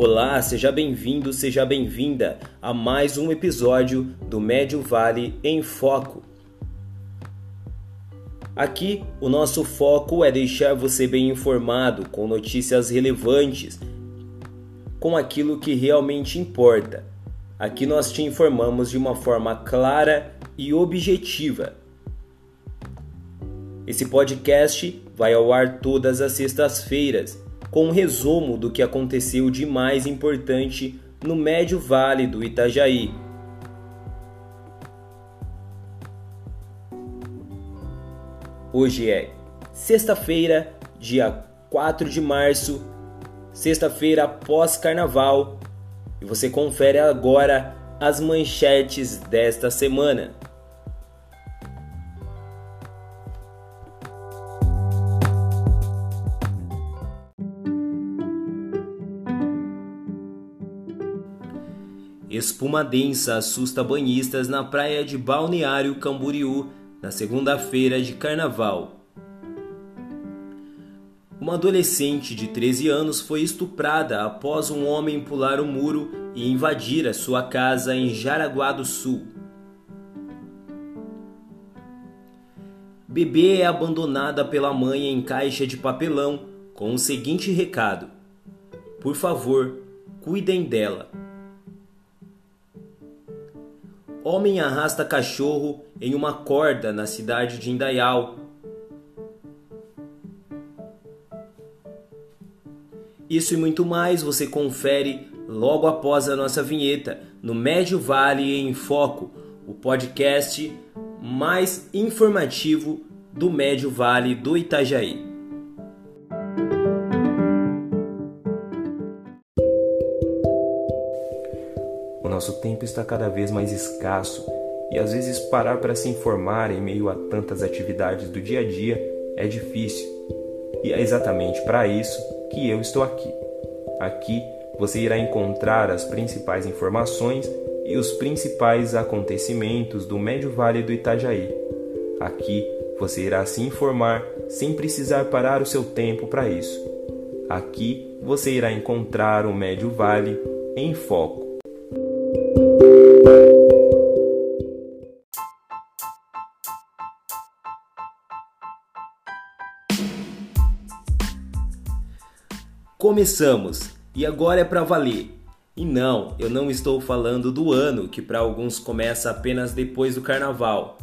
Olá, seja bem-vindo, seja bem-vinda a mais um episódio do Médio Vale em Foco. Aqui, o nosso foco é deixar você bem informado com notícias relevantes, com aquilo que realmente importa. Aqui nós te informamos de uma forma clara e objetiva. Esse podcast vai ao ar todas as sextas-feiras com um resumo do que aconteceu de mais importante no Médio Vale do Itajaí. Hoje é sexta-feira, dia 4 de março, sexta-feira após carnaval, e você confere agora as manchetes desta semana. Espuma densa assusta banhistas na praia de Balneário Camboriú na segunda-feira de carnaval. Uma adolescente de 13 anos foi estuprada após um homem pular o muro e invadir a sua casa em Jaraguá do Sul. Bebê é abandonada pela mãe em caixa de papelão com o seguinte recado: Por favor, cuidem dela. Homem arrasta cachorro em uma corda na cidade de Indaial. Isso e muito mais você confere logo após a nossa vinheta no Médio Vale em Foco, o podcast mais informativo do Médio Vale do Itajaí. Nosso tempo está cada vez mais escasso e às vezes parar para se informar em meio a tantas atividades do dia a dia é difícil. E é exatamente para isso que eu estou aqui. Aqui você irá encontrar as principais informações e os principais acontecimentos do Médio Vale do Itajaí. Aqui você irá se informar sem precisar parar o seu tempo para isso. Aqui você irá encontrar o Médio Vale em foco. Começamos! E agora é para valer. E não, eu não estou falando do ano, que para alguns começa apenas depois do carnaval.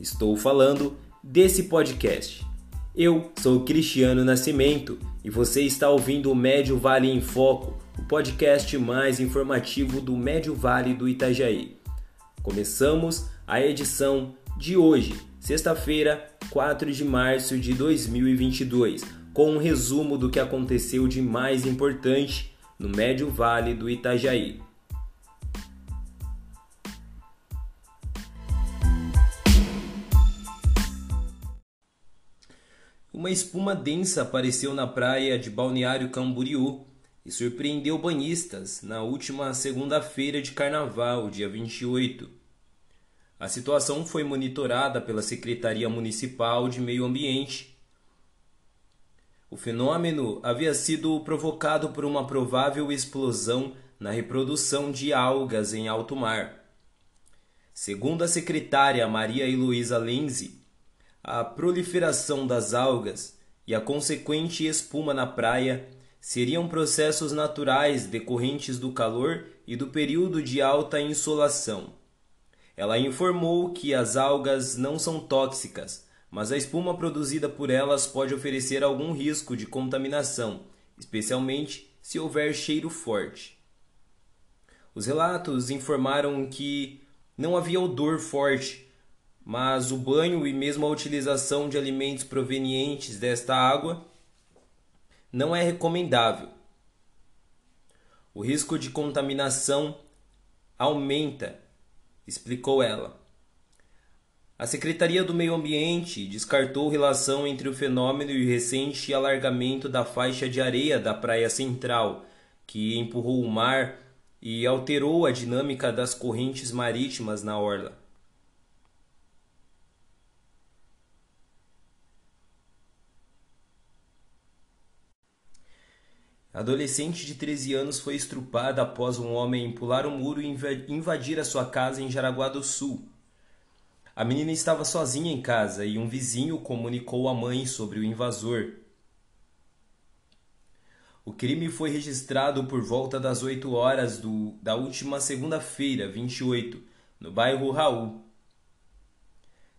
Estou falando desse podcast. Eu sou Cristiano Nascimento e você está ouvindo o Médio Vale em Foco, podcast mais informativo do Médio Vale do Itajaí. Começamos a edição de hoje, sexta-feira, 4 de março de 2022 com um resumo do que aconteceu de mais importante no Médio Vale do Itajaí. Uma espuma densa apareceu na praia de Balneário Camboriú e surpreendeu banhistas na última segunda-feira de carnaval, dia 28. A situação foi monitorada pela Secretaria Municipal de Meio Ambiente o fenômeno havia sido provocado por uma provável explosão na reprodução de algas em alto mar. Segundo a secretária Maria Heloísa Lenzi, a proliferação das algas e a consequente espuma na praia seriam processos naturais decorrentes do calor e do período de alta insolação. Ela informou que as algas não são tóxicas, mas a espuma produzida por elas pode oferecer algum risco de contaminação, especialmente se houver cheiro forte. Os relatos informaram que não havia odor forte, mas o banho e mesmo a utilização de alimentos provenientes desta água não é recomendável. O risco de contaminação aumenta, explicou ela. A Secretaria do Meio Ambiente descartou relação entre o fenômeno e o recente alargamento da faixa de areia da Praia Central, que empurrou o mar e alterou a dinâmica das correntes marítimas na orla. Adolescente de 13 anos foi estrupada após um homem pular o muro e invadir a sua casa em Jaraguá do Sul. A menina estava sozinha em casa e um vizinho comunicou à mãe sobre o invasor. O crime foi registrado por volta das 8 horas do, da última segunda-feira, 28, no bairro Raul.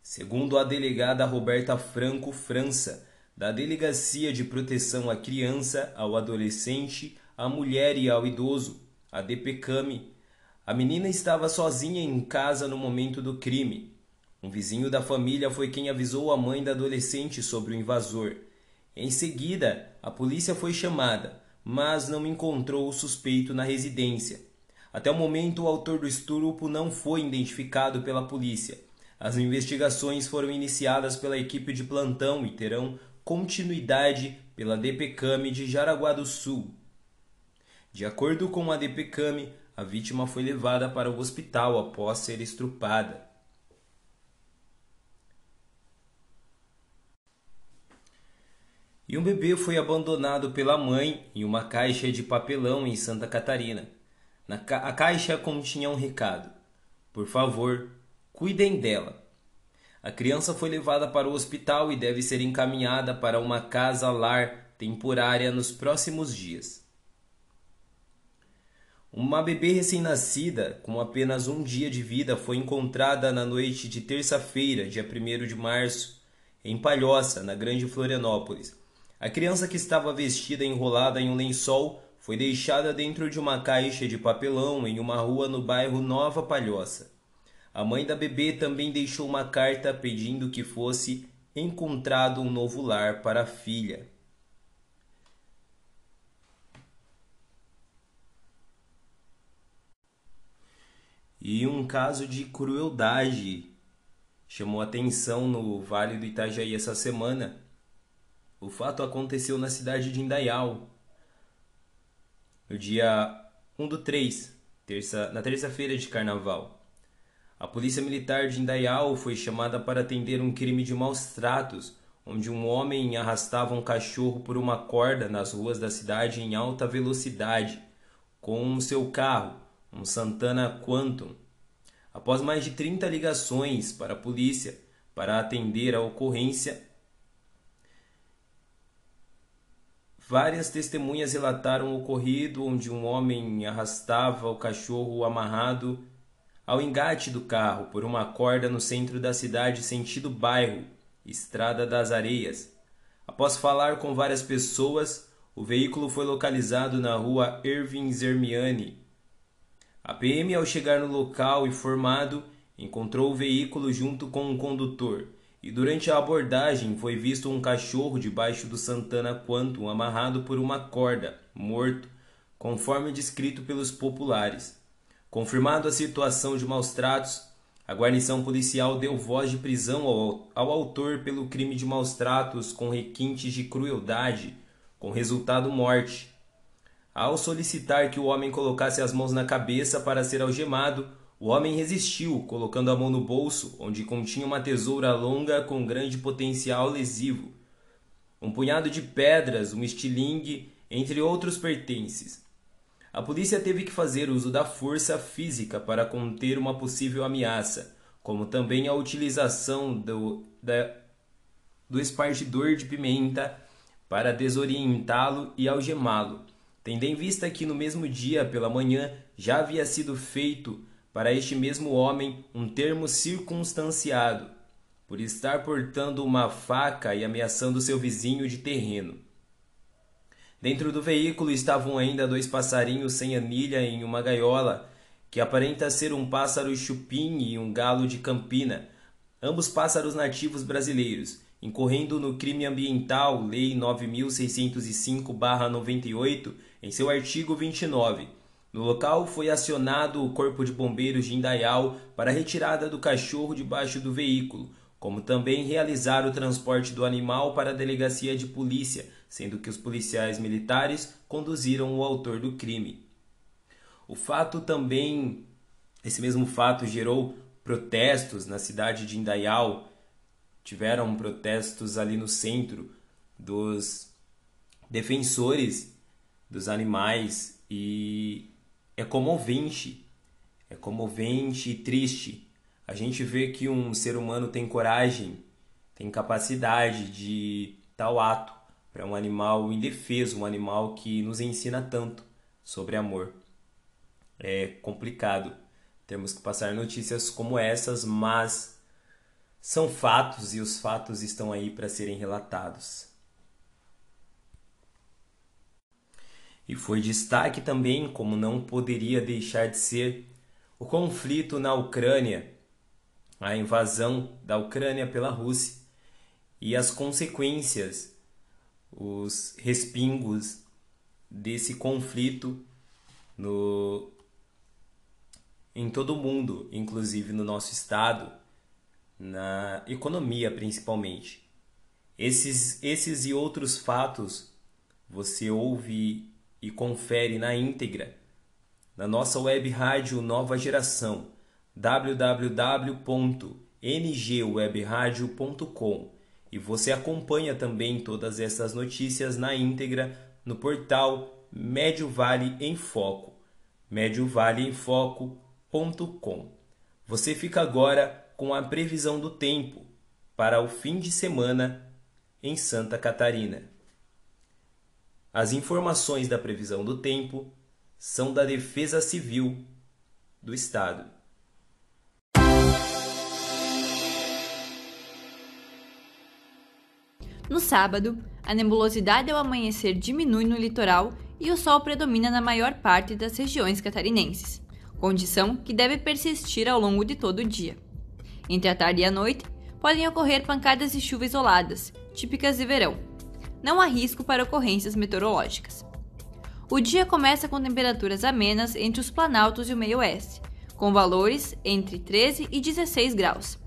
Segundo a delegada Roberta Franco França, da Delegacia de Proteção à Criança, ao Adolescente, à Mulher e ao Idoso, a DPCAMI, a menina estava sozinha em casa no momento do crime. Um vizinho da família foi quem avisou a mãe da adolescente sobre o invasor. Em seguida, a polícia foi chamada, mas não encontrou o suspeito na residência. Até o momento, o autor do estupro não foi identificado pela polícia. As investigações foram iniciadas pela equipe de plantão e terão continuidade pela DPCAM de Jaraguá do Sul. De acordo com a DPCAM, a vítima foi levada para o hospital após ser estrupada. E um bebê foi abandonado pela mãe em uma caixa de papelão em Santa Catarina. Na ca a caixa continha um recado: Por favor, cuidem dela. A criança foi levada para o hospital e deve ser encaminhada para uma casa-lar temporária nos próximos dias. Uma bebê recém-nascida, com apenas um dia de vida, foi encontrada na noite de terça-feira, dia 1 de março, em Palhoça, na Grande Florianópolis. A criança que estava vestida enrolada em um lençol foi deixada dentro de uma caixa de papelão em uma rua no bairro Nova Palhoça. A mãe da bebê também deixou uma carta pedindo que fosse encontrado um novo lar para a filha. E um caso de crueldade chamou atenção no Vale do Itajaí essa semana. O fato aconteceu na cidade de Indaial, no dia 1 do 3, terça, na terça-feira de carnaval. A polícia militar de Indaial foi chamada para atender um crime de maus tratos, onde um homem arrastava um cachorro por uma corda nas ruas da cidade em alta velocidade, com seu carro, um Santana Quantum. Após mais de 30 ligações para a polícia para atender a ocorrência, várias testemunhas relataram o ocorrido onde um homem arrastava o cachorro amarrado ao engate do carro por uma corda no centro da cidade, sentido bairro, Estrada das Areias. Após falar com várias pessoas, o veículo foi localizado na rua Irving Zermiani. A PM, ao chegar no local informado, encontrou o veículo junto com um condutor e durante a abordagem foi visto um cachorro debaixo do Santana Quantum amarrado por uma corda, morto, conforme descrito pelos populares. Confirmado a situação de maus tratos, a guarnição policial deu voz de prisão ao, ao autor pelo crime de maus tratos com requintes de crueldade, com resultado morte. Ao solicitar que o homem colocasse as mãos na cabeça para ser algemado, o homem resistiu, colocando a mão no bolso, onde continha uma tesoura longa com grande potencial lesivo, um punhado de pedras, um estilingue, entre outros pertences. A polícia teve que fazer uso da força física para conter uma possível ameaça, como também a utilização do, da, do espargidor de pimenta para desorientá-lo e algemá-lo, tendo em vista que no mesmo dia pela manhã já havia sido feito para este mesmo homem um termo circunstanciado, por estar portando uma faca e ameaçando seu vizinho de terreno. Dentro do veículo estavam ainda dois passarinhos sem anilha em uma gaiola, que aparenta ser um pássaro chupim e um galo de campina, ambos pássaros nativos brasileiros, incorrendo no crime ambiental Lei 9605-98, em seu artigo 29. No local foi acionado o Corpo de Bombeiros de Indaial para a retirada do cachorro debaixo do veículo, como também realizar o transporte do animal para a delegacia de polícia sendo que os policiais militares conduziram o autor do crime. O fato também, esse mesmo fato gerou protestos na cidade de Indaial. Tiveram protestos ali no centro dos defensores dos animais e é comovente, é comovente e triste. A gente vê que um ser humano tem coragem, tem capacidade de tal ato para um animal indefeso, um animal que nos ensina tanto sobre amor. É complicado. Temos que passar notícias como essas, mas são fatos e os fatos estão aí para serem relatados. E foi destaque também, como não poderia deixar de ser, o conflito na Ucrânia, a invasão da Ucrânia pela Rússia e as consequências, os respingos desse conflito no em todo o mundo, inclusive no nosso estado, na economia principalmente. Esses, esses e outros fatos você ouve e confere na íntegra na nossa web rádio Nova Geração www.ngwebradio.com e você acompanha também todas essas notícias na íntegra no portal Médio Vale em Foco, médiovaleenfoco.com. Você fica agora com a previsão do tempo para o fim de semana em Santa Catarina. As informações da previsão do tempo são da Defesa Civil do Estado. No sábado, a nebulosidade ao amanhecer diminui no litoral e o sol predomina na maior parte das regiões catarinenses, condição que deve persistir ao longo de todo o dia. Entre a tarde e a noite, podem ocorrer pancadas de chuva isoladas, típicas de verão. Não há risco para ocorrências meteorológicas. O dia começa com temperaturas amenas entre os planaltos e o meio-oeste, com valores entre 13 e 16 graus.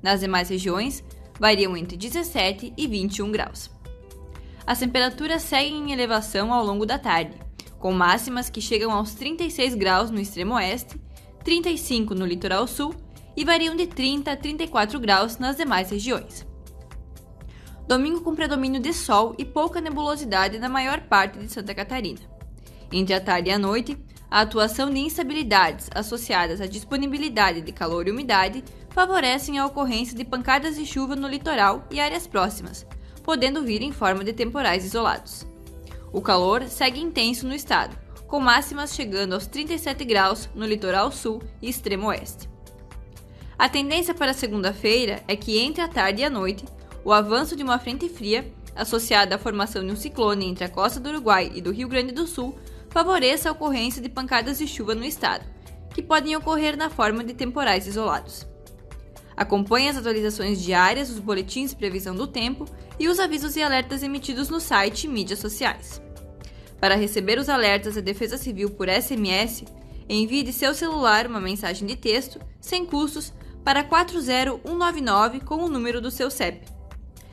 Nas demais regiões, variam entre 17 e 21 graus. As temperaturas seguem em elevação ao longo da tarde, com máximas que chegam aos 36 graus no extremo oeste, 35 no litoral sul e variam de 30 a 34 graus nas demais regiões. Domingo com predomínio de sol e pouca nebulosidade na maior parte de Santa Catarina. Entre a tarde e a noite, a atuação de instabilidades associadas à disponibilidade de calor e umidade favorecem a ocorrência de pancadas de chuva no litoral e áreas próximas, podendo vir em forma de temporais isolados. O calor segue intenso no estado, com máximas chegando aos 37 graus no litoral sul e extremo oeste. A tendência para segunda-feira é que entre a tarde e a noite, o avanço de uma frente fria, associada à formação de um ciclone entre a costa do Uruguai e do Rio Grande do Sul, favoreça a ocorrência de pancadas de chuva no estado, que podem ocorrer na forma de temporais isolados. Acompanhe as atualizações diárias dos boletins de previsão do tempo e os avisos e alertas emitidos no site e mídias sociais. Para receber os alertas da Defesa Civil por SMS, envie de seu celular uma mensagem de texto, sem custos, para 40199 com o número do seu CEP.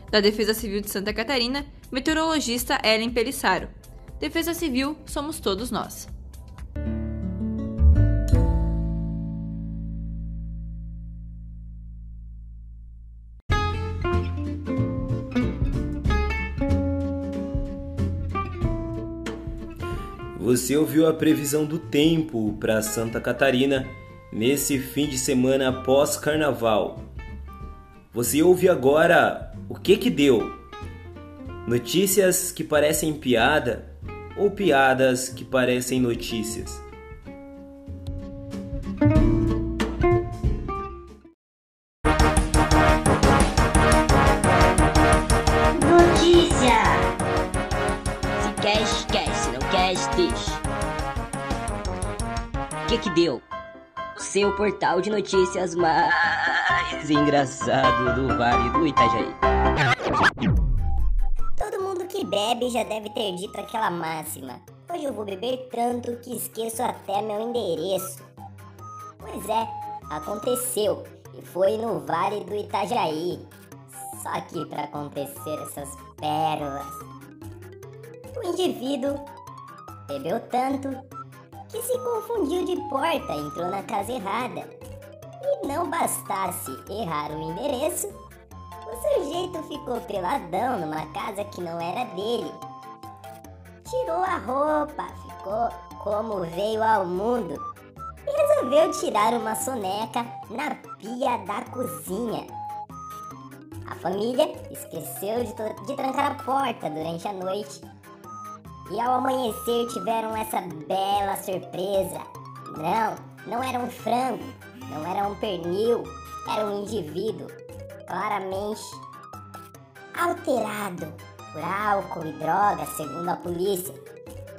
Da Defesa Civil de Santa Catarina, meteorologista Ellen Pelissaro. Defesa Civil somos todos nós. Você ouviu a previsão do tempo para Santa Catarina nesse fim de semana após carnaval. Você ouve agora o que que deu? Notícias que parecem piada ou piadas que parecem notícias. Notícia! Se quer, esquece. Se não quer, deixa. O que que deu? O seu portal de notícias mais engraçado do Vale do Itajaí que bebe já deve ter dito aquela máxima. Hoje eu vou beber tanto que esqueço até meu endereço. Pois é, aconteceu. E foi no Vale do Itajaí. Só aqui para acontecer essas pérolas. O indivíduo bebeu tanto que se confundiu de porta, entrou na casa errada. E não bastasse errar o endereço, o sujeito ficou peladão numa casa que não era dele. tirou a roupa, ficou como veio ao mundo e resolveu tirar uma soneca na pia da cozinha. A família esqueceu de, de trancar a porta durante a noite e ao amanhecer tiveram essa bela surpresa. Não, não era um frango, não era um pernil, era um indivíduo claramente alterado por álcool e drogas, segundo a polícia,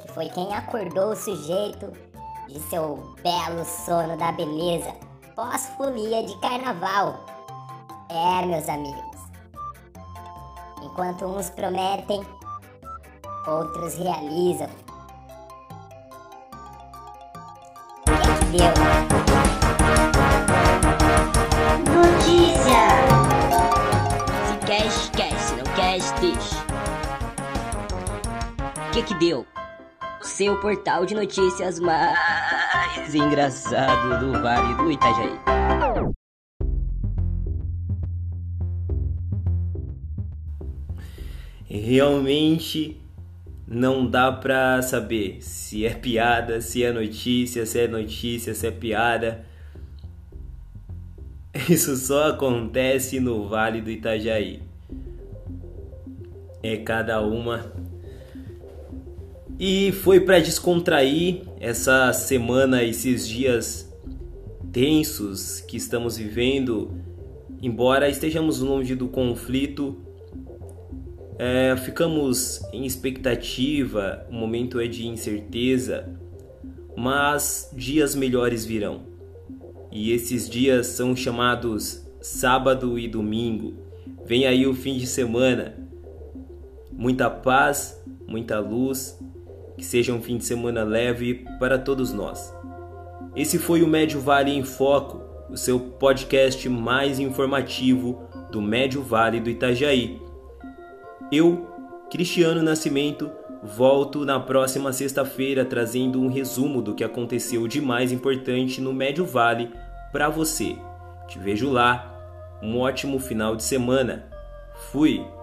que foi quem acordou o sujeito de seu belo sono da beleza pós-folia de carnaval. É, meus amigos. Enquanto uns prometem, outros realizam. Que que deu? Seu portal de notícias mais engraçado do Vale do Itajaí. Realmente não dá pra saber se é piada, se é notícia, se é notícia, se é piada. Isso só acontece no Vale do Itajaí. É cada uma. E foi para descontrair essa semana, esses dias tensos que estamos vivendo, embora estejamos longe do conflito, é, ficamos em expectativa, o momento é de incerteza, mas dias melhores virão. E esses dias são chamados sábado e domingo. Vem aí o fim de semana. Muita paz, muita luz, que seja um fim de semana leve para todos nós. Esse foi o Médio Vale em Foco, o seu podcast mais informativo do Médio Vale do Itajaí. Eu, Cristiano Nascimento, volto na próxima sexta-feira trazendo um resumo do que aconteceu de mais importante no Médio Vale para você. Te vejo lá. Um ótimo final de semana. Fui!